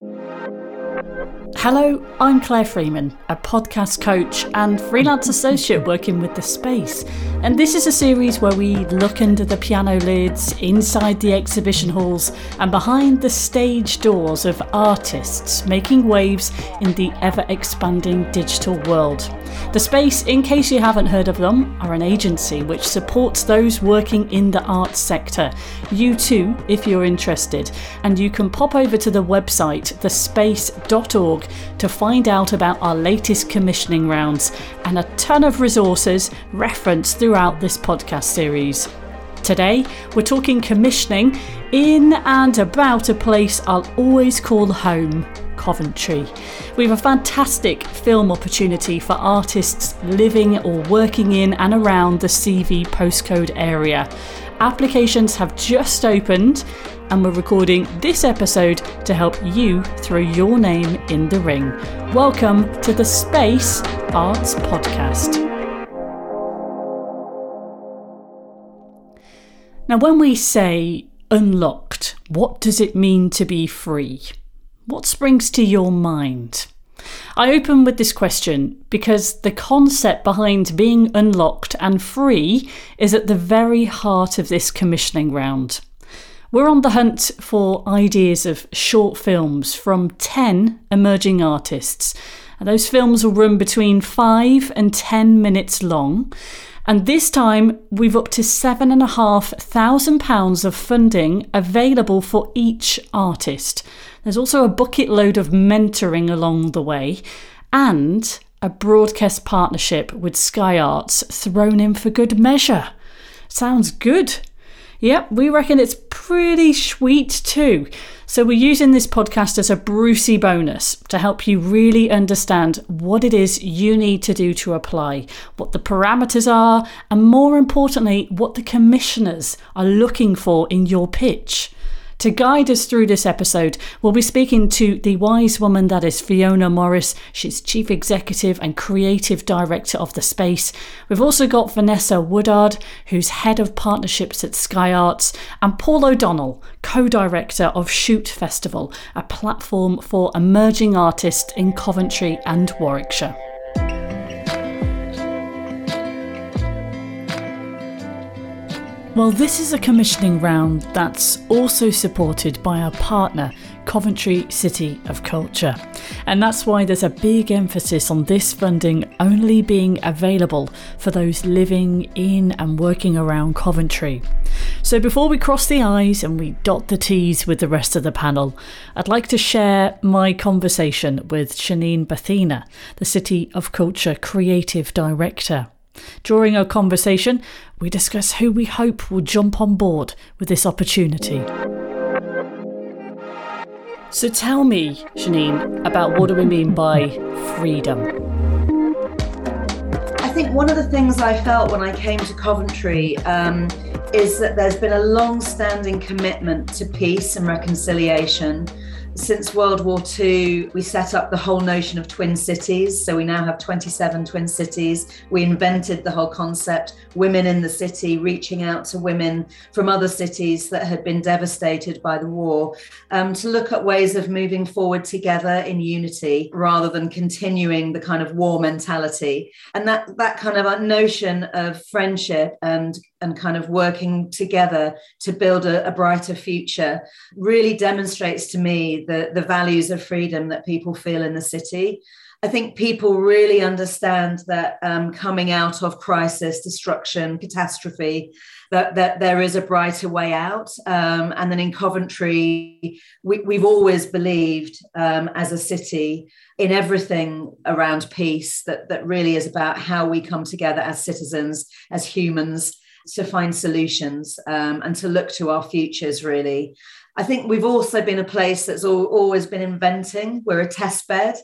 Thank you. Hello, I'm Claire Freeman, a podcast coach and freelance associate working with The Space. And this is a series where we look under the piano lids, inside the exhibition halls, and behind the stage doors of artists making waves in the ever expanding digital world. The Space, in case you haven't heard of them, are an agency which supports those working in the arts sector. You too, if you're interested. And you can pop over to the website, thespace.org, to find out about our latest commissioning rounds and a ton of resources referenced throughout this podcast series. Today, we're talking commissioning in and about a place I'll always call home Coventry. We have a fantastic film opportunity for artists living or working in and around the CV postcode area. Applications have just opened, and we're recording this episode to help you throw your name in the ring. Welcome to the Space Arts Podcast. Now, when we say unlocked, what does it mean to be free? What springs to your mind? I open with this question because the concept behind being unlocked and free is at the very heart of this commissioning round. We're on the hunt for ideas of short films from 10 emerging artists. And those films will run between 5 and 10 minutes long. And this time, we've up to £7,500 of funding available for each artist. There's also a bucket load of mentoring along the way and a broadcast partnership with Sky Arts thrown in for good measure. Sounds good. Yep, we reckon it's pretty sweet too. So, we're using this podcast as a Brucey bonus to help you really understand what it is you need to do to apply, what the parameters are, and more importantly, what the commissioners are looking for in your pitch. To guide us through this episode, we'll be speaking to the wise woman that is Fiona Morris. She's Chief Executive and Creative Director of The Space. We've also got Vanessa Woodard, who's Head of Partnerships at Sky Arts, and Paul O'Donnell, Co Director of Shoot Festival, a platform for emerging artists in Coventry and Warwickshire. Well, this is a commissioning round that's also supported by our partner, Coventry City of Culture. And that's why there's a big emphasis on this funding only being available for those living in and working around Coventry. So before we cross the I's and we dot the T's with the rest of the panel, I'd like to share my conversation with Chenine Bhathena, the City of Culture Creative Director. During our conversation, we discuss who we hope will jump on board with this opportunity. So tell me, Chenine, about what do we mean by freedom? I think one of the things I felt when I came to Coventry um, is that there's been a long standing commitment to peace and reconciliation since World War II, we set up the whole notion of twin cities. So we now have 27 twin cities. We invented the whole concept, women in the city, reaching out to women from other cities that had been devastated by the war, um, to look at ways of moving forward together in unity rather than continuing the kind of war mentality. And that, that kind of notion of friendship and and kind of working together to build a, a, brighter future really demonstrates to me the, the values of freedom that people feel in the city. I think people really understand that um, coming out of crisis, destruction, catastrophe, that, that there is a brighter way out. Um, and then in Coventry, we, have always believed um, as a city in everything around peace that, that really is about how we come together as citizens, as humans, to find solutions um, and to look to our futures, really. I think we've also been a place that's all, always been inventing. We're a test bed.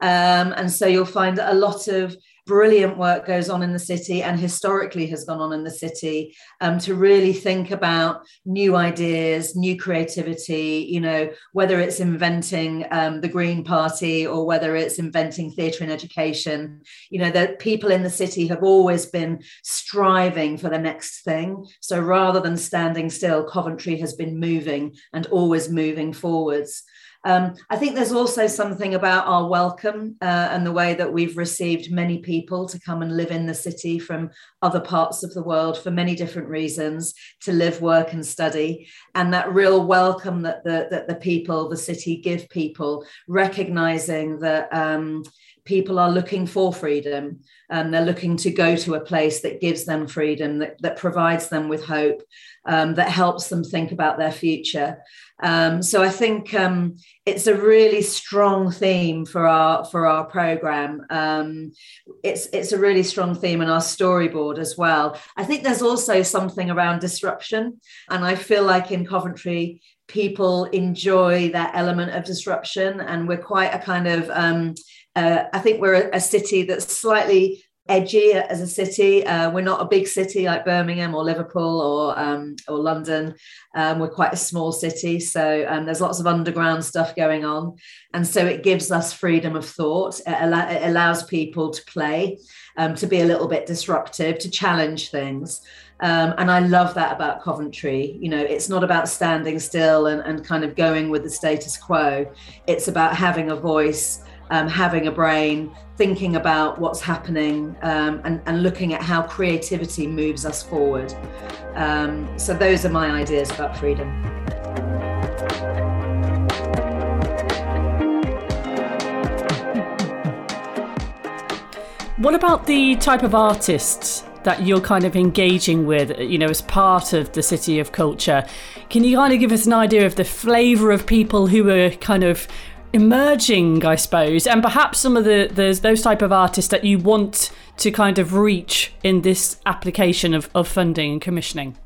Um, and so you'll find a lot of brilliant work goes on in the city and historically has gone on in the city um, to really think about new ideas, new creativity, you know, whether it's inventing um, the Green Party or whether it's inventing theatre and education, you know, that people in the city have always been striving for the next thing. So rather than standing still, Coventry has been moving and always moving forwards. Um, I think there's also something about our welcome uh, and the way that we've received many people to come and live in the city from other parts of the world for many different reasons to live, work, and study. And that real welcome that the, that the people, the city give people, recognizing that. Um, people are looking for freedom and they're looking to go to a place that gives them freedom, that, that provides them with hope, um, that helps them think about their future. Um, so I think um, it's a really strong theme for our for our program. Um, it's it's a really strong theme in our storyboard as well. I think there's also something around disruption, and I feel like in Coventry people enjoy that element of disruption, and we're quite a kind of um, uh, I think we're a, a, city that's slightly edgy as a city. Uh, we're not a big city like Birmingham or Liverpool or um, or London. Um, we're quite a small city, so um, there's lots of underground stuff going on, and so it gives us freedom of thought. It, al- it allows people to play, um, to be a little bit disruptive, to challenge things. Um, and I love that about Coventry. You know, it's not about standing still and, and kind of going with the status quo. It's about having a voice um, having a brain, thinking about what's happening, um, and, and, looking at how creativity moves us forward. Um, so, those are my ideas about freedom. What about the type of artists that you're kind of engaging with, you know, as part of the City of Culture? Can you kind of give us an idea of the flavour of people who are kind of emerging, I suppose, and perhaps some of the there's those type of artists that you want to kind of reach in this application of, of funding and commissioning?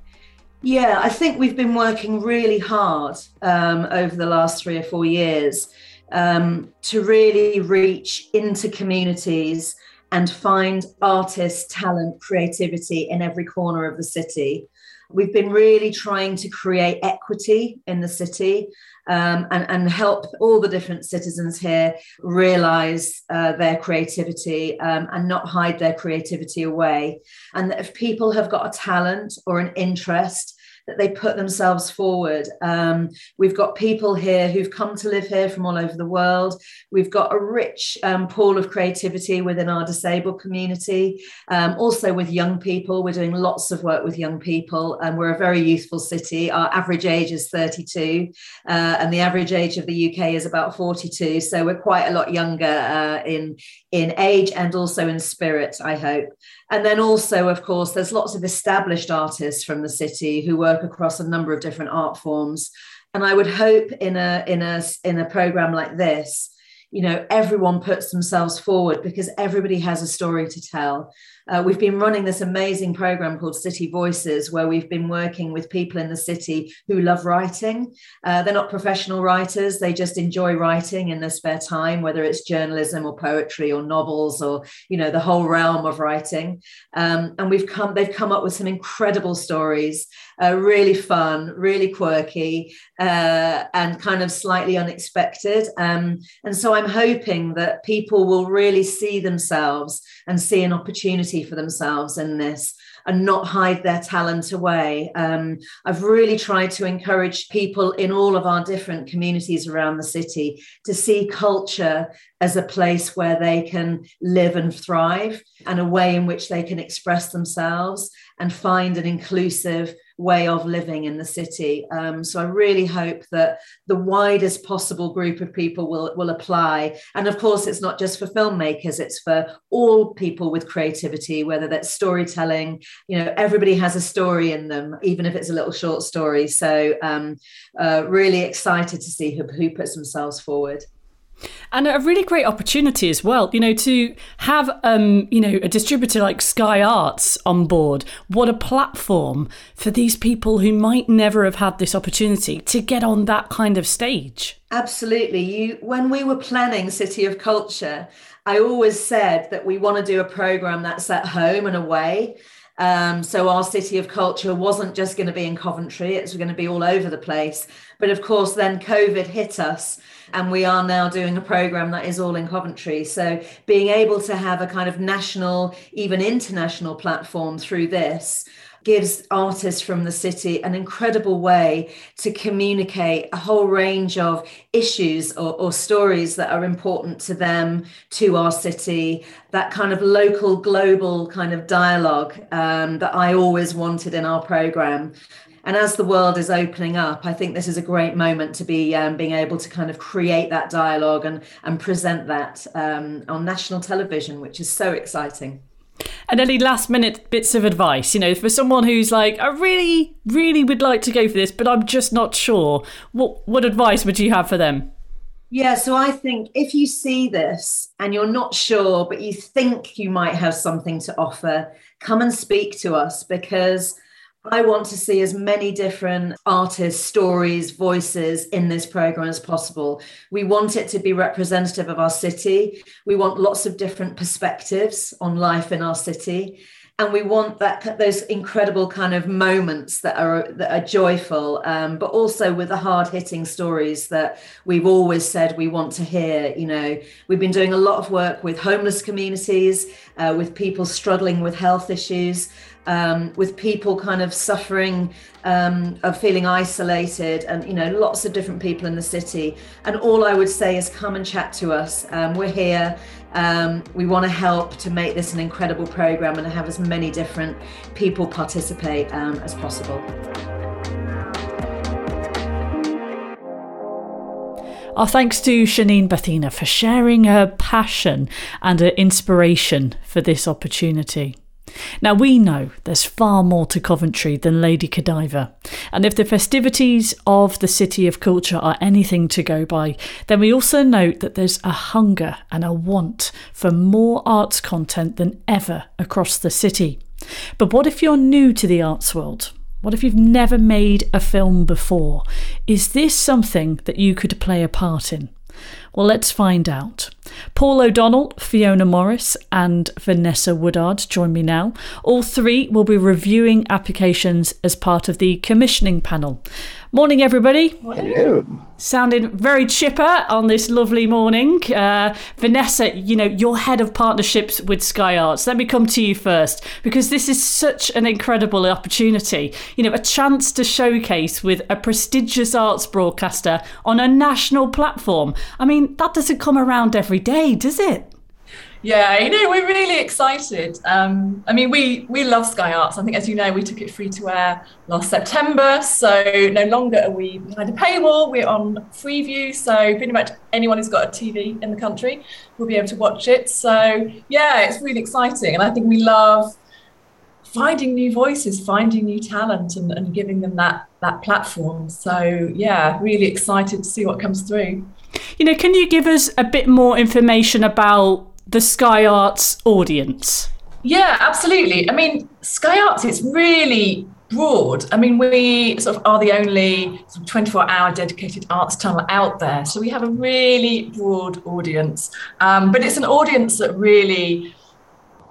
Yeah, I think we've been working really hard um, over the last three or four years um, to really reach into communities and find artists, talent, creativity in every corner of the city. We've been really trying to create equity in the city um, and, and help all the different citizens here realize uh, their creativity um, and not hide their creativity away. And that if people have got a talent or an interest, that they put themselves forward. Um, we've got people here who've come to live here from all over the world. We've got a rich um, pool of creativity within our disabled community, um, also with young people. We're doing lots of work with young people, and we're a very youthful city. Our average age is 32, uh, and the average age of the UK is about 42. So we're quite a lot younger uh, in in age and also in spirit. I hope. And then also, of course, there's lots of established artists from the city who work across a number of different art forms. And I would hope in a in a in a program like this, you know, everyone puts themselves forward because everybody has a story to tell. Uh, we've been running this amazing program called City Voices, where we've been working with people in the city who love writing. Uh, they're not professional writers, they just enjoy writing in their spare time, whether it's journalism or poetry or novels or, you know, the whole realm of writing. Um, and we've come, they've come up with some incredible stories, uh, really fun, really quirky, uh, and kind of slightly unexpected. Um, and so I'm hoping that people will really see themselves and see an opportunity for themselves in this and not hide their talent away. Um, I've really tried to encourage people in all of our different communities around the city to see culture as a place where they can live and thrive and a way in which they can express themselves and find an inclusive way of living in the city. Um, so I really hope that the widest possible group of people will, will apply. And of course, it's not just for filmmakers, it's for all people with creativity, whether that's storytelling, you know, everybody has a story in them, even if it's a little short story. So um, uh, really excited to see who, who puts themselves forward and a really great opportunity as well you know to have um you know a distributor like sky arts on board. What a platform for these people who might never have had this opportunity to get on that kind of stage. Absolutely. You when we were planning city of culture i always said that we want to do a program that's at home and away. Um, so our city of culture wasn't just going to be in Coventry; it's going to be all over the place. But of course, then COVID hit us, and we are now doing a program that is all in Coventry. So being able to have a kind of national, even international platform through this gives artists from the city an incredible way to communicate a whole range of issues or, or, stories that are important to them, to our city, that kind of local, global kind of dialogue um, that I always wanted in our program. And as the world is opening up, I think this is a great moment to be um, being able to kind of create that dialogue and, and present that um, on national television, which is so exciting. And any last minute bits of advice, you know, for someone who's like, I really, really would like to go for this, but I'm just not sure. What what advice would you have for them? Yeah, so I think if you see this and you're not sure, but you think you might have something to offer, come and speak to us because I want to see as many different artists, stories, voices in this program as possible. We want it to be representative of our city. We want lots of different perspectives on life in our city. And we want that those incredible kind of moments that are that are joyful, um, but also with the hard hitting stories that we've always said we want to hear. You know, we've been doing a lot of work with homeless communities, uh, with people struggling with health issues, um, with people kind of suffering um, of feeling isolated and you know lots of different people in the city. And all i would say is come and chat to us. Um, we're here. Um, we want to help to make this an incredible program and have as many different people participate um, as possible. Our thanks to Chenine Bhathena for sharing her passion and her inspiration for this opportunity. Now, we know there's far more to Coventry than Lady Godiva, and if the festivities of the City of Culture are anything to go by, then we also note that there's a hunger and a want for more arts content than ever across the city. But what if you're new to the arts world? What if you've never made a film before? Is this something that you could play a part in? Well, let's find out. Paul O'Donnell, Fiona Morris, and Vanessa Woodard join me now. All three will be reviewing applications as part of the commissioning panel. Morning, everybody. Hello. Sounding very chipper on this lovely morning. Uh, Vanessa, you know, you're head of partnerships with Sky Arts. Let me come to you first because this is such an incredible opportunity. You know, a chance to showcase with a prestigious arts broadcaster on a national platform. I mean, that doesn't come around every day, does it? Yeah, you know, we're really excited. Um, I mean, we we love Sky Arts. I think, as you know, we took it free to air last September. So no longer are we behind a paywall. We're on Freeview. So pretty much anyone who's got a TV in the country will be able to watch it. So yeah, it's really exciting, and I think we love finding new voices, finding new talent, and, and giving them that that platform. So yeah, really excited to see what comes through. You know, can you give us a bit more information about the Sky Arts audience? Yeah, absolutely. I mean, Sky Arts is really broad. I mean, we sort of are the only 24 hour dedicated arts channel out there. So we have a really broad audience. Um, but it's an audience that really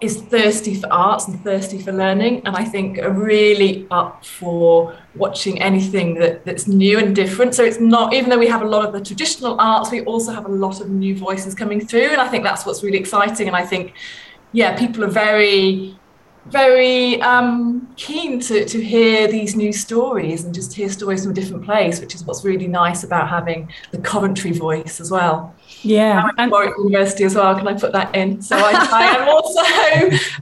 is thirsty for arts and thirsty for learning. And I think are really up for watching anything that, that's new and different. So it's not, even though we have a lot of the traditional arts, we also have a lot of new voices coming through. And I think that's what's really exciting. And I think, yeah, people are very very um, keen to, to hear these new stories and just hear stories from a different place, which is what's really nice about having the Coventry voice as well. Yeah, and Warwick University as well. Can I put that in? So I, I, am also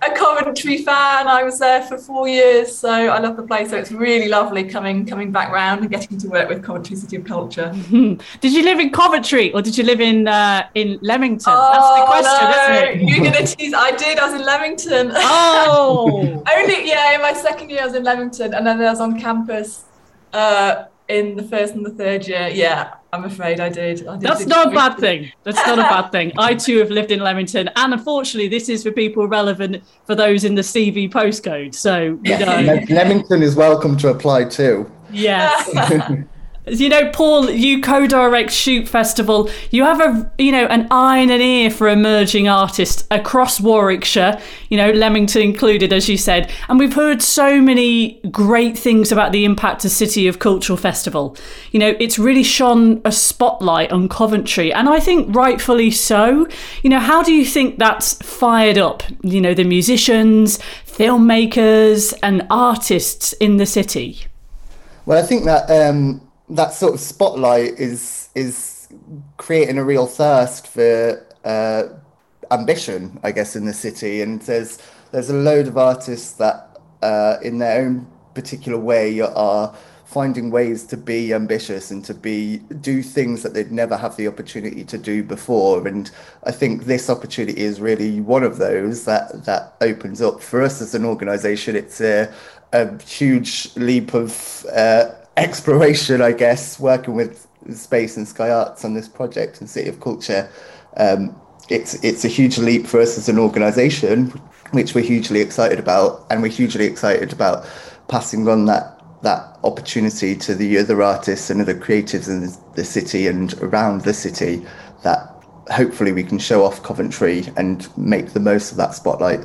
a Coventry fan. I was there for four years, so I love the place. So it's really lovely coming coming back round and getting to work with Coventry City of Culture. did you live in Coventry or did you live in uh, in Leamington? Oh, That's the question, no. isn't it? You're gonna tease. I did. I was in Leamington. Oh, only yeah. In my second year, I was in Leamington, and then I was on campus. Uh, in the first and the third year, yeah, I'm afraid I did. I did That's not a bad thing. That's not a bad thing. I too have lived in Leamington, and unfortunately, this is for people relevant for those in the CV postcode. So, you know. Leamington is welcome to apply too. Yes. You know, Paul, you co-direct Shoot Festival. You have a, you know, an eye and an ear for emerging artists across Warwickshire. You know, Leamington included, as you said. And we've heard so many great things about the impact of City of Cultural Festival. You know, it's really shone a spotlight on Coventry, and I think rightfully so. You know, how do you think that's fired up? You know, the musicians, filmmakers, and artists in the city. Well, I think that. Um that sort of spotlight is is creating a real thirst for uh, ambition, I guess, in the city. And there's there's a load of artists that, uh, in their own particular way, are finding ways to be ambitious and to be do things that they'd never have the opportunity to do before and i think this opportunity is really one of those that that opens up for us as an organization it's a, a huge leap of uh, exploration, I guess, working with Space and Sky Arts on this project and City of Culture. Um, it's it's a huge leap for us as an organisation, which we're hugely excited about, and we're hugely excited about passing on that that opportunity to the other artists and other creatives in the city and around the city. That hopefully we can show off Coventry and make the most of that spotlight.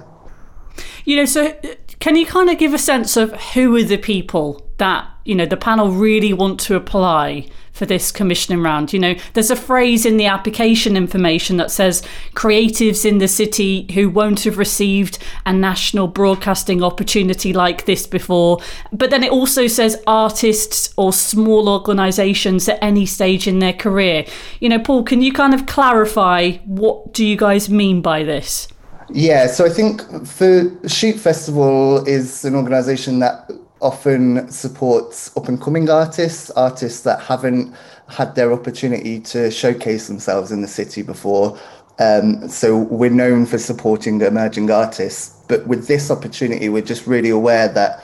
You know, so can you kind of give a sense of who are the people that you know the panel really want to apply for this commissioning round. You know there's a phrase in the application information that says creatives in the city who won't have received a national broadcasting opportunity like this before. But then it also says artists or small organizations at any stage in their career. You know paul can you kind of clarify what do you guys mean by this? Yeah, so I think for Shoot Festival is an organisation that often supports up and coming artists, artists that haven't had their opportunity to showcase themselves in the city before. Um, so we're known for supporting emerging artists, but with this opportunity, we're just really aware that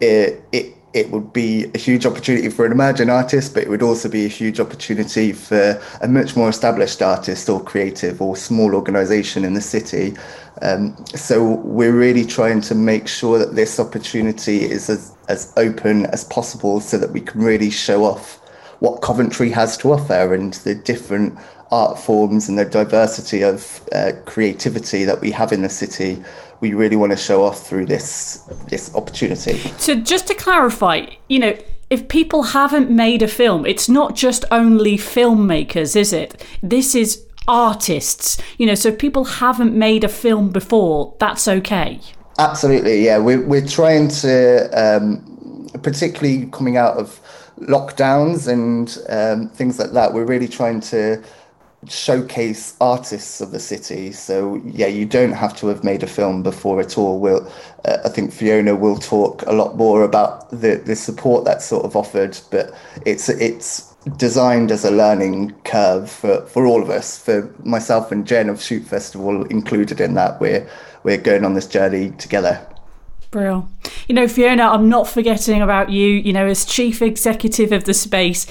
it, it it would be a huge opportunity for an emerging artist, but it would also be a huge opportunity for a much more established artist or creative or small organisation in the city. Um, so we're really trying to make sure that this opportunity is as, as open as possible so that we can really show off what Coventry has to offer and the different art forms and the diversity of uh, creativity that we have in the city we really want to show off through this this opportunity. So just to clarify, you know, if people haven't made a film, it's not just only filmmakers, is it? This is artists. You know, so if people haven't made a film before, that's okay. Absolutely, yeah. We're we're trying to, um, particularly coming out of lockdowns and um, things like that. We're really trying to showcase artists of the city. So yeah, you don't have to have made a film before at all. We'll, uh, I think Fiona will talk a lot more about the the support that's sort of offered, but it's it's designed as a learning curve for, for all of us. For myself and Jen of Shoot Festival included in that, we're we're going on this journey together. Brill. You know, Fiona, I'm not forgetting about you. You know, as chief executive of the space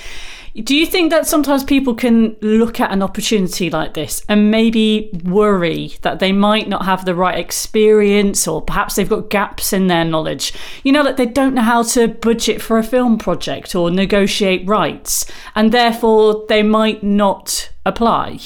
do you think that sometimes people can look at an opportunity like this and maybe worry that they might not have the right experience or perhaps they've got gaps in their knowledge? You know, that they don't know how to budget for a film project or negotiate rights and therefore they might not apply?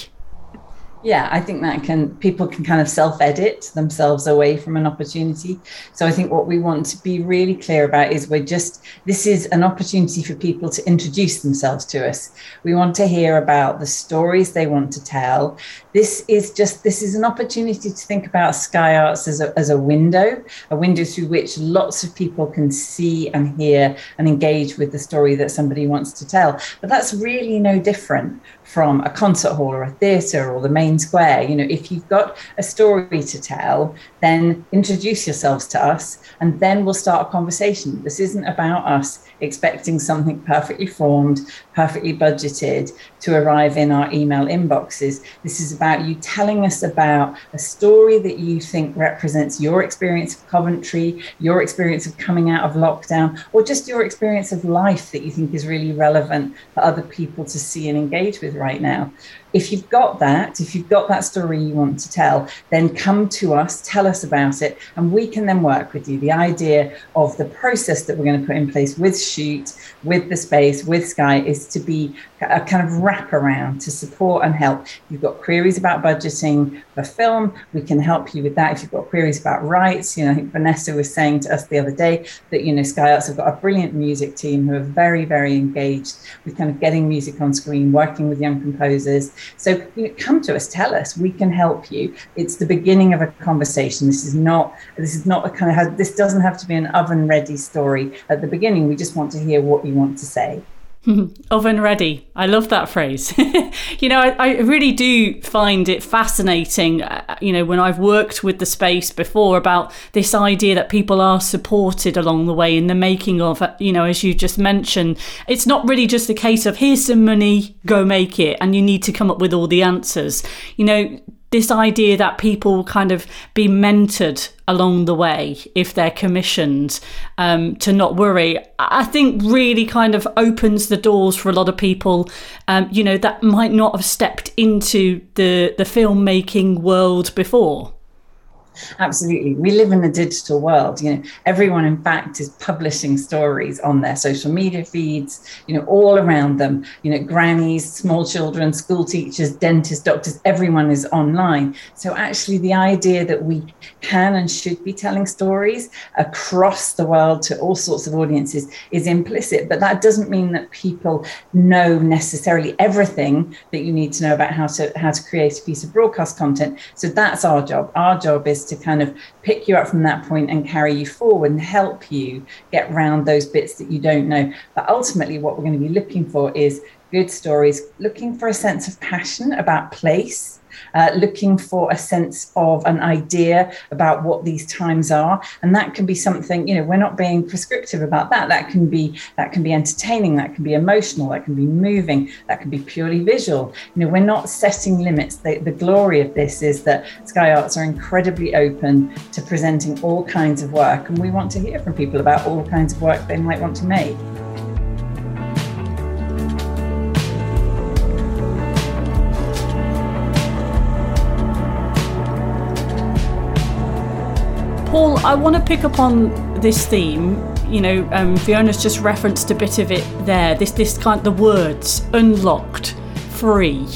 Yeah i think that can people can kind of self-edit themselves away from an opportunity. So i think what we want to be really clear about is we're just this is an opportunity for people to introduce themselves to us. We want to hear about the stories they want to tell this is just this is an opportunity to think about sky arts as a, as a window a window through which lots of people can see and hear and engage with the story that somebody wants to tell but that's really no different from a concert hall or a theatre or the main square. You know, if you've got a story to tell, then introduce yourselves to us and then we'll start a conversation. This isn't about us expecting something perfectly formed, perfectly budgeted to arrive in our email inboxes. This is about you telling us about a story that you think represents your experience of Coventry, your experience of coming out of lockdown, or just your experience of life that you think is really relevant for other people to see and engage with right now. If you've got that, if you've got that story you want to tell, then come to us, tell us about it, and we can then work with you. The idea of the process that we're going to put in place with shoot, with the space, with Sky, is to be a kind of wraparound to support and help. You've got queries about budgeting for film, we can help you with that. If you've got queries about rights, you know, I think Vanessa was saying to us the other day that, you know, Sky Arts have got a brilliant music team who are very, very engaged with kind of getting music on screen, working with young composers. So you know, come to us, tell us, we can help you. It's the beginning of a conversation. This is not, this is not a kind of, this doesn't have to be an oven ready story at the beginning. We just want to hear what want to say. Oven ready. I love that phrase. you know, I, I, really do find it fascinating, uh, you know, when I've worked with the space before about this idea that people are supported along the way in the making of, uh, you know, as you just mentioned, it's not really just a case of here's some money, go make it, and you need to come up with all the answers. You know, this idea that people kind of be mentored along the way if they're commissioned um, to not worry. I think really kind of opens the doors for a lot of people um, you know that might not have stepped into the the filmmaking world before Absolutely. We live in a digital world. You know, everyone, in fact, is publishing stories on their social media feeds, you know, all around them. You know, grannies, small children, school teachers, dentists, doctors, everyone is online. So, actually, the idea that we can and should be telling stories across the world to all sorts of audiences is implicit. But that doesn't mean that people know necessarily everything that you need to know about how to how to create a piece of broadcast content. So that's our job. Our job is to kind of pick you up from that point and carry you forward and help you get around those bits that you don't know. But ultimately, what we're going to be looking for is good stories, looking for a sense of passion about place uh, looking for a sense of an idea about what these times are, and that can be something. You know, we're not being prescriptive about that. That can be that can be entertaining. That can be emotional. That can be moving. That can be purely visual. You know, we're not setting limits. The, the glory of this is that Sky Arts are incredibly open to presenting all kinds of work, and we want to hear from people about all kinds of work they might want to make. Paul, I want to pick up on this theme. You know, um, Fiona's just referenced a bit of it there. This, this kind, the words unlocked, free.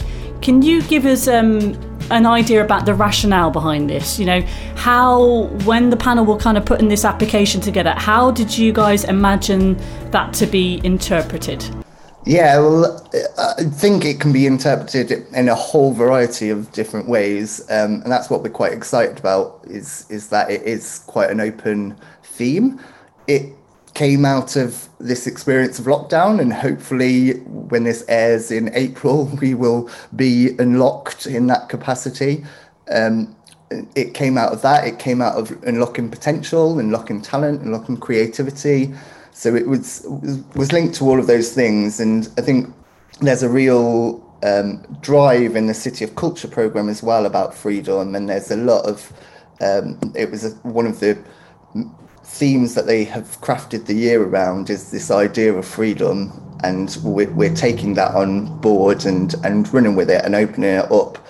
Can you give us um, an idea about the rationale behind this? You know, how when the panel were kind of putting this application together, how did you guys imagine that to be interpreted? Yeah, well, I think it can be interpreted in a whole variety of different ways, um, and that's what we're quite excited about. Is is that it is quite an open theme. It came out of this experience of lockdown, and hopefully, when this airs in April, we will be unlocked in that capacity. Um, it came out of that. It came out of unlocking potential, unlocking talent, unlocking creativity so it was was linked to all of those things, and I think there's a real um, drive in the City of Culture program as well about freedom, and there's a lot of um, it was a, one of the themes that they have crafted the year around is this idea of freedom, and we're, we're taking that on board and and running with it and opening it up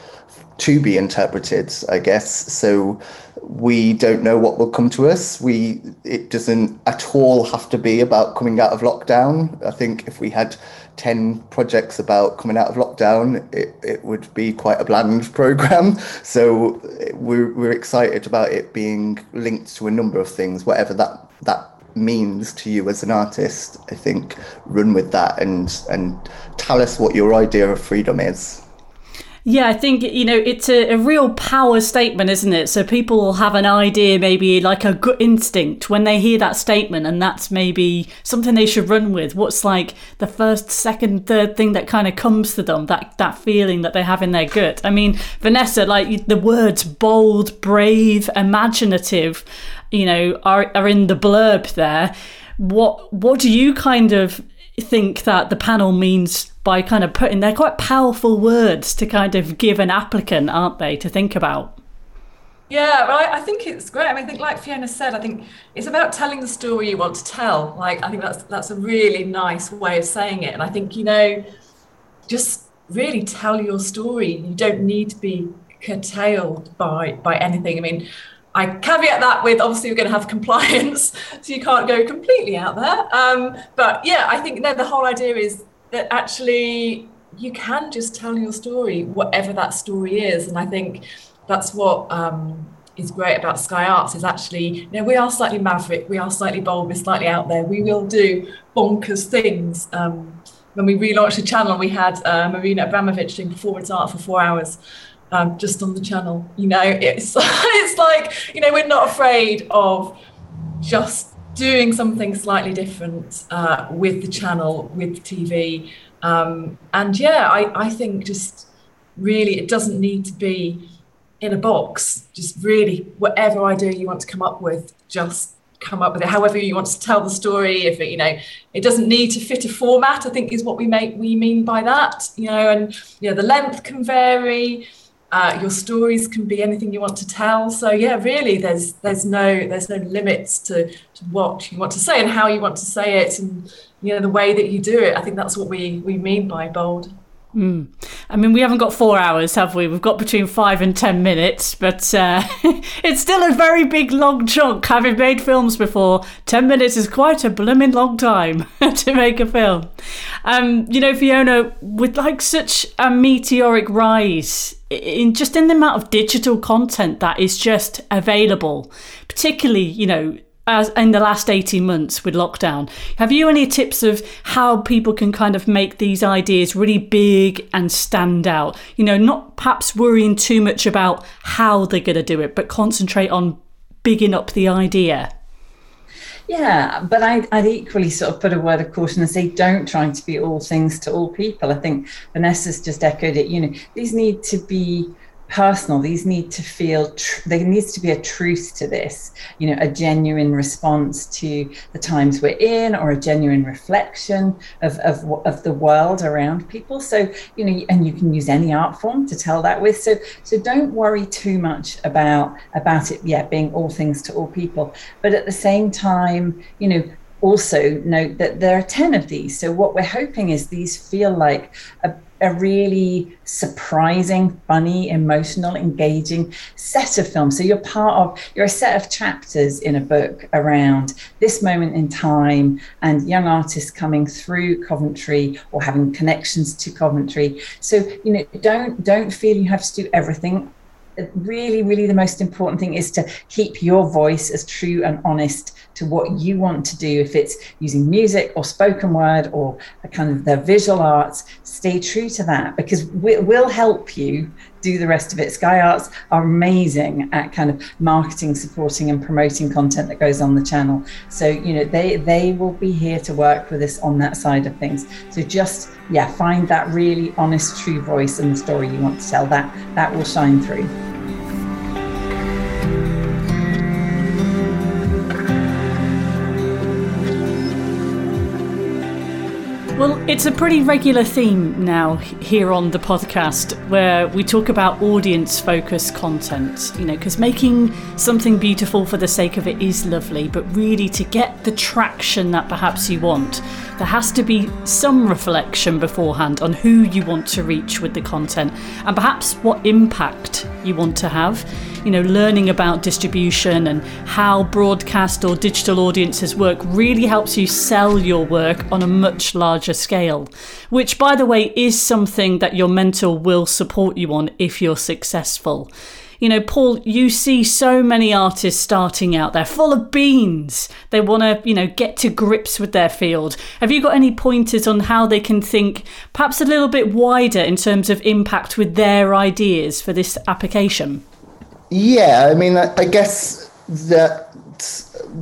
to be interpreted, I guess. So we don't know what will come to us. We it doesn't at all have to be about coming out of lockdown. I think if we had ten projects about coming out of lockdown, it, it would be quite a bland program. So we're we're excited about it being linked to a number of things, whatever that that means to you as an artist. I think run with that and and tell us what your idea of freedom is. Yeah, I think, you know, it's a, a, real power statement, isn't it? So people will have an idea, maybe like a gut instinct when they hear that statement, and that's maybe something they should run with. What's like the first, second, third thing that kind of comes to them, that, that feeling that they have in their gut? I mean, Vanessa, like the words bold, brave, imaginative, you know, are, are in the blurb there. What, what do you kind of think that the panel means by kind of putting they're quite powerful words to kind of give an applicant, aren't they, to think about? Yeah, well, I, I, think it's great. I mean, I think, like Fiona said, I think it's about telling the story you want to tell. Like, I think that's that's a really nice way of saying it. And I think you know, just really tell your story. You don't need to be curtailed by by anything. I mean, I caveat that with obviously we're going to have compliance, so you can't go completely out there. Um, but yeah, I think then the whole idea is that actually you can just tell your story, whatever that story is, and I think that's what um, is great about Sky Arts is actually, you know, we are slightly maverick, we are slightly bold, we're slightly out there. We will do bonkers things. Um, when we relaunched the channel, we had uh, Marina Abramovic doing performance art for four hours. Um, just on the channel, you know, it's it's like you know we're not afraid of just doing something slightly different uh, with the channel, with TV, um, and yeah, I I think just really it doesn't need to be in a box. Just really, whatever idea you want to come up with, just come up with it. However you want to tell the story. If it, you know, it doesn't need to fit a format. I think is what we make we mean by that. You know, and you know, the length can vary. Uh, your stories can be anything you want to tell. So yeah, really, there's there's no there's no limits to, to what you want to say and how you want to say it, and you know the way that you do it. I think that's what we we mean by bold. Mm. I mean, we haven't got four hours, have we? We've got between five and ten minutes, but uh, it's still a very big, long chunk. Having made films before, ten minutes is quite a blooming long time to make a film. Um, you know, Fiona, with like such a meteoric rise in just in the amount of digital content that is just available, particularly, you know, as in the last 18 months with lockdown have you any tips of how people can kind of make these ideas really big and stand out you know not perhaps worrying too much about how they're going to do it but concentrate on bigging up the idea yeah, but I, would equally sort of put a word of caution and say, don't try to be all things to all people. I think Vanessa's just echoed it. You know, these need to be personal these need to feel tr- there needs to be a truth to this you know a genuine response to the times we're in or a genuine reflection of, of, of the world around people. So you know and you can use any art form to tell that with. So so don't worry too much about about it yeah being all things to all people. But at the same time you know also note that there are 10 of these so what we're hoping is these feel like a a really surprising, funny, emotional, engaging set of films. So you're part of, you're a set of chapters in a book around this moment in time and young artists coming through Coventry or having connections to Coventry. So, you know, don't don't feel you have to do everything really, really the most important thing is to keep your voice as true and honest to what you want to do. If it's using music or spoken word or kind of the visual arts, stay true to that because we, will help you do the rest of it. Sky Arts are amazing at kind of marketing, supporting, and promoting content that goes on the channel. So you know they they will be here to work with us on that side of things. So just yeah, find that really honest, true voice and the story you want to tell. That that will shine through. Well, it's a pretty regular theme now here on the podcast where we talk about audience focused content, you know, because making something beautiful for the sake of it is lovely, but really to get the traction that perhaps you want, there has to be some reflection beforehand on who you want to reach with the content and perhaps what impact you want to have you know, learning about distribution and how broadcast or digital audiences work really helps you sell your work on a much larger scale, which, by the way, is something that your mentor will support you on if you're successful. You know, Paul, you see so many artists starting out, they're full of beans. They want to, you know, get to grips with their field. Have you got any pointers on how they can think perhaps a little bit wider in terms of impact with their ideas for this application? Yeah, I mean, I, I guess that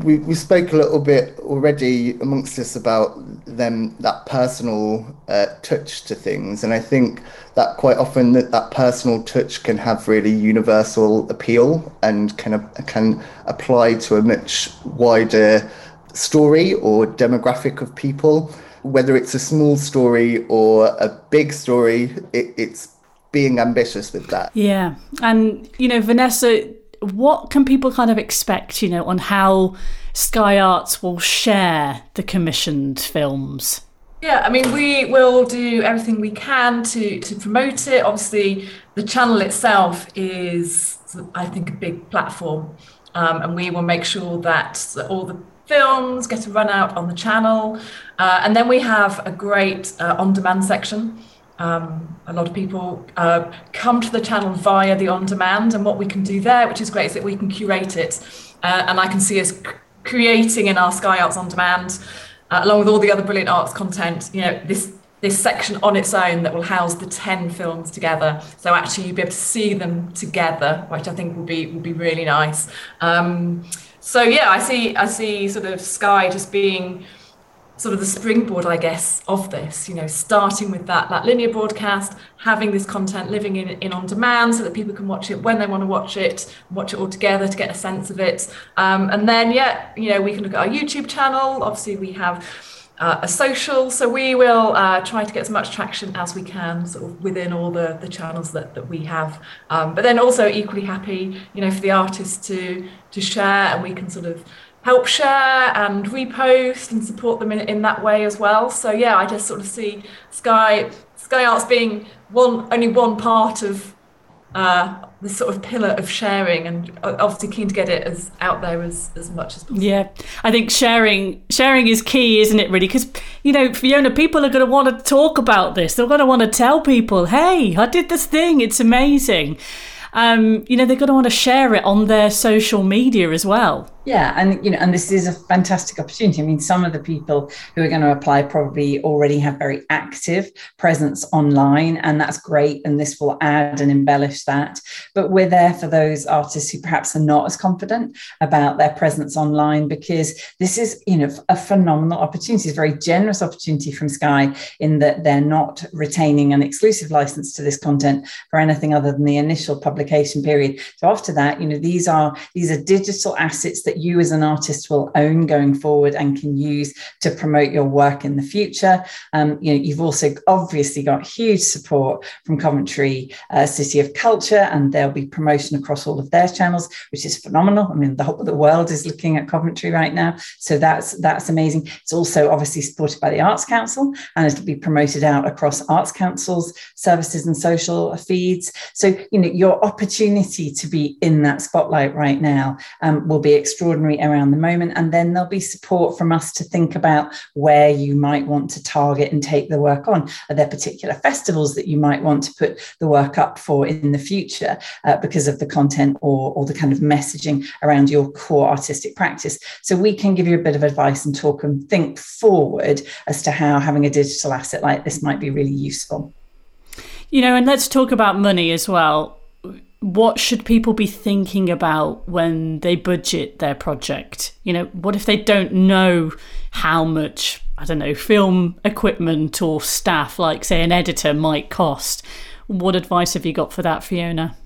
we, we spoke a little bit already amongst us about them that personal uh, touch to things and i think that quite often that, that personal touch can have really universal appeal and can can apply to a much wider story or demographic of people whether it's a small story or a big story it, it's being ambitious with that. Yeah. And, you know, Vanessa, what can people kind of expect, you know, on how Sky Arts will share the commissioned films? Yeah, I mean, we will do everything we can to, to promote it. Obviously, the channel itself is, I think, a big platform. um, and we will make sure that all the films get a run out on the channel. Uh, and then we have a great uh, on demand section. Um, a lot of people uh, come to the channel via the on demand, and what we can do there, which is great, is that we can curate it. Uh, and I can see us creating in our Sky Arts on Demand, uh, along with all the other brilliant arts content, you know, this this section on its own that will house the 10 films together. So actually you'll be able to see them together, which I think will be will be really nice. Um, so yeah, I see I see sort of Sky just being sort of the springboard, I guess, of this. You know, starting with that that linear broadcast, having this content living in in on demand, so that people can watch it when they want to watch it, watch it all together to get a sense of it. Um, and then yeah, you know, we can look at our YouTube channel. Obviously, we have uh, a social. So we will uh, try to get as much traction as we can, sort of within all the, the channels that, that we have. Um, but then also equally happy, you know, for the artists to to share, and we can sort of help share and repost and support them in, in that way as well. So yeah, I just sort of see Sky Sky Arts being one only one part of uh, the sort of pillar of sharing and obviously keen to get it as out there as, as much as possible. Yeah, I think sharing sharing is key, isn't it? Really, because you know, Fiona, people are going to want to talk about this. They're going to want to tell people, "Hey, I did this thing. It's amazing." Um, you know, they're going to want to share it on their social media as well. Yeah, and you know, and this is a fantastic opportunity. I mean, some of the people who are going to apply probably already have very active presence online, and that's great. And this will add and embellish that. But we're there for those artists who perhaps are not as confident about their presence online because this is, you know, a phenomenal opportunity, it's a very generous opportunity from Sky in that they're not retaining an exclusive license to this content for anything other than the initial publication period. So after that, you know, these are these are digital assets that that you as an artist will own going forward and can use to promote your work in the future. Um, you know, you've also obviously got huge support from Coventry uh, City of Culture, and there'll be promotion across all of their channels, which is phenomenal. I mean, the whole of the world is looking at Coventry right now, so that's that's amazing. It's also obviously supported by the Arts Council, and it'll be promoted out across Arts Council's services and social feeds. So you know, your opportunity to be in that spotlight right now um, will be extraordinary extraordinary around the moment. And then there'll be support from us to think about where you might want to target and take the work on. Are there particular festivals that you might want to put the work up for in the future uh, because of the content or, or the kind of messaging around your core artistic practice? So we can give you a bit of advice and talk and think forward as to how having a digital asset like this might be really useful. You know, and let's talk about money as well what should people be thinking about when they budget their project? You know, what if they don't know how much, I don't know, film equipment or staff, like, say, an editor might cost? What advice have you got for that, Fiona?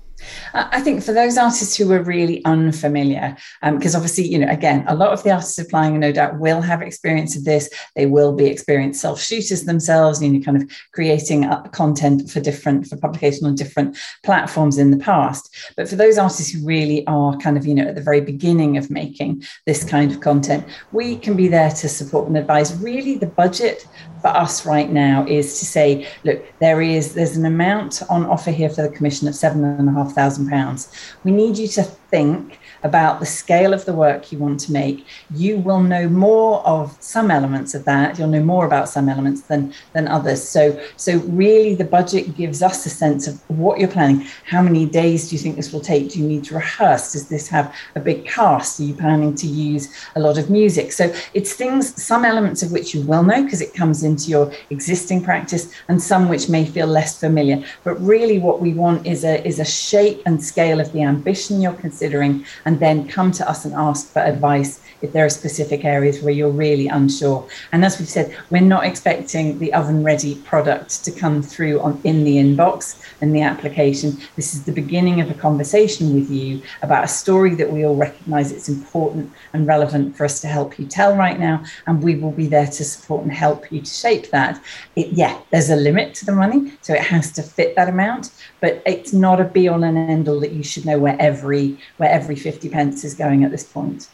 I think for those artists who are really unfamiliar, because um, obviously, you know, again, a lot of the artists applying, no doubt, will have experience of this. They will be experienced self shooters themselves, you know, kind of creating content for different for publication on different platforms in the past. But for those artists who really are kind of, you know, at the very beginning of making this kind of content, we can be there to support and advise. Really, the budget for us right now is to say, look, there is there's an amount on offer here for the commission of seven and a half thousand pounds. We need you to think about the scale of the work you want to make, you will know more of some elements of that. You'll know more about some elements than than others. So so really, the budget gives us a sense of what you're planning. How many days do you think this will take? Do you need to rehearse? Does this have a big cast? Are you planning to use a lot of music? So it's things, some elements of which you will know because it comes into your existing practice, and some which may feel less familiar. But really, what we want is a is a shape and scale of the ambition you're considering and then come to us and ask for advice if there are specific areas where you're really unsure. And as we've said, we're not expecting the oven ready product to come through on in the inbox and the application. This is the beginning of a conversation with you about a story that we all recognize it's important and relevant for us to help you tell right now. And we will be there to support and help you to shape that. It, yeah, there's a limit to the money, so it has to fit that amount, but it's not a be all and end all that you should know where every where every 50 pence is going at this point.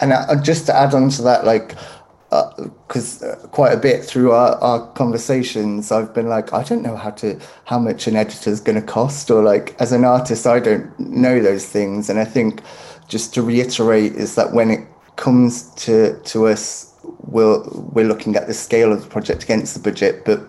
And uh, just to add on to that, like, because uh, uh, quite a bit through our, our conversations, I've been like, I don't know how to how much an editor is going to cost, or like as an artist, I don't know those things, and I think just to reiterate is that when it comes to to us, we're we're looking at the scale of the project against the budget, but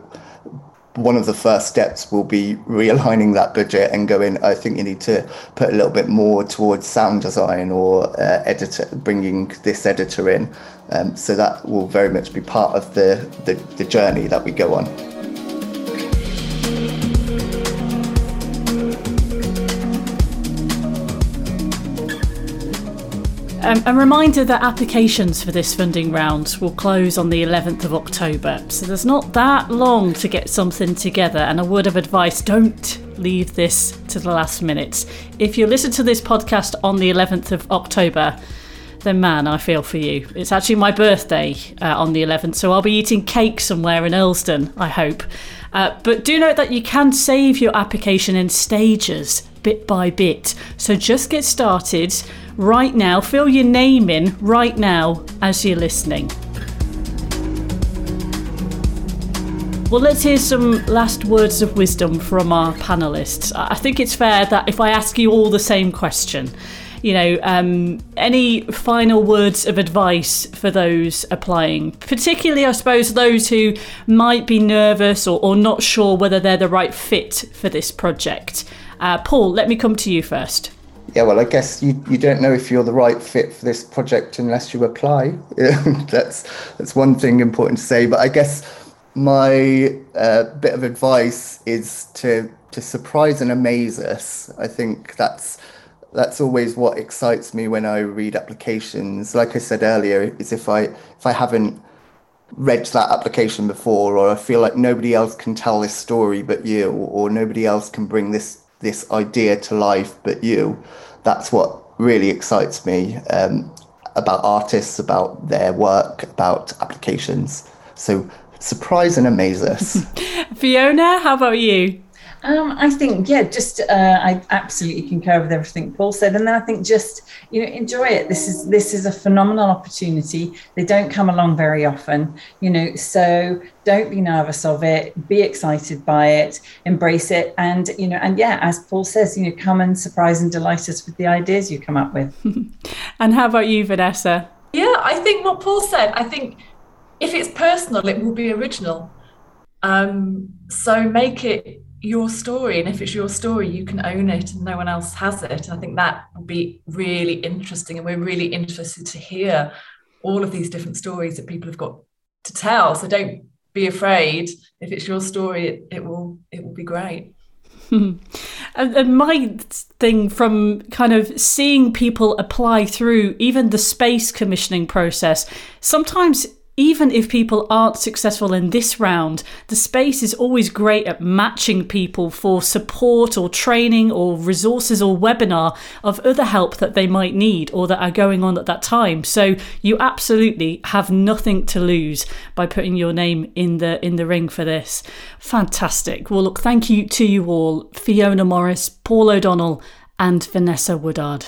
one of the first steps will be realigning that budget and going i think you need to put a little bit more towards sound design or uh, editor bringing this editor in. Um, so that will very much be part of the, the, the journey that we go on Um, a reminder that applications for this funding round will close on the 11th of October, so there's not that long to get something together. And a word of advice don't leave this to the last minute. If you listen to this podcast on the 11th of October, then man, I feel for you. It's actually my birthday uh, on the 11th, so I'll be eating cake somewhere in Earlsdon, I hope. Uh, but do note that you can save your application in stages, bit by bit. So just get started right now. Fill your name in right now as you're listening. Well, let's hear some last words of wisdom from our panelists. I think it's fair that if I ask you all the same question, you know, um, any final words of advice for those applying, particularly, I suppose, those who might be nervous or, or not sure whether they're the right fit for this project? Uh, Paul, let me come to you first. Yeah, well, I guess you, you don't know if you're the right fit for this project unless you apply. that's that's one thing important to say. But I guess my uh, bit of advice is to to surprise and amaze us. I think that's that's always what excites me when I read applications. Like I said earlier, is if I if I haven't read that application before, or I feel like nobody else can tell this story but you, or nobody else can bring this this idea to life but you that's what really excites me um, about artists, about their work, about applications. So surprise and amaze us. Fiona, how about you? Um, I think, yeah, just uh, I absolutely concur with everything Paul said, and then I think just you know enjoy it. This is this is a phenomenal opportunity. They don't come along very often, you know. So don't be nervous of it. Be excited by it. Embrace it, and you know, and yeah, as Paul says, you know, come and surprise and delight us with the ideas you come up with. and how about you, Vanessa? Yeah, I think what Paul said. I think if it's personal, it will be original. Um, so make it your story and if it's your story you can own it and no one else has it. And i think that would be really interesting and we're really interested to hear all of these different stories that people have got to tell. So don't be afraid. If it's your story it, it will it will be great. And my thing from kind of seeing people apply through even the space commissioning process sometimes even if people aren't successful in this round, the space is always great at matching people for support or training or resources or webinar of other help that they might need or that are going on at that time. So you absolutely have nothing to lose by putting your name in the in the ring for this. Fantastic. Well, look, thank you to you all, Fiona Morris, Paul O'Donnell, and Vanessa Woodard.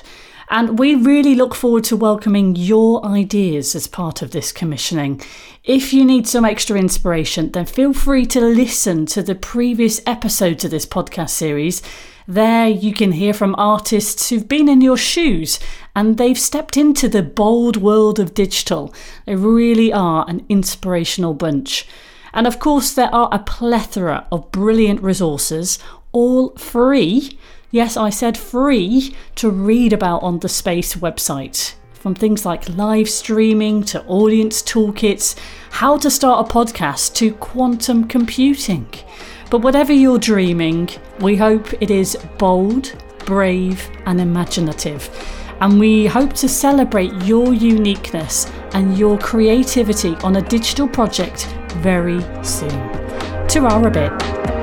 And we really look forward to welcoming your ideas as part of this commissioning. If you need some extra inspiration, then feel free to listen to the previous episodes of this podcast series. There, you can hear from artists who've been in your shoes and they've stepped into the bold world of digital. They really are an inspirational bunch. And of course, there are a plethora of brilliant resources, all free Yes, I said free to read about on the Space website. From things like live streaming to audience toolkits, how to start a podcast to quantum computing. But whatever you're dreaming, we hope it is bold, brave, and imaginative. And we hope to celebrate your uniqueness and your creativity on a digital project very soon. To our a bit.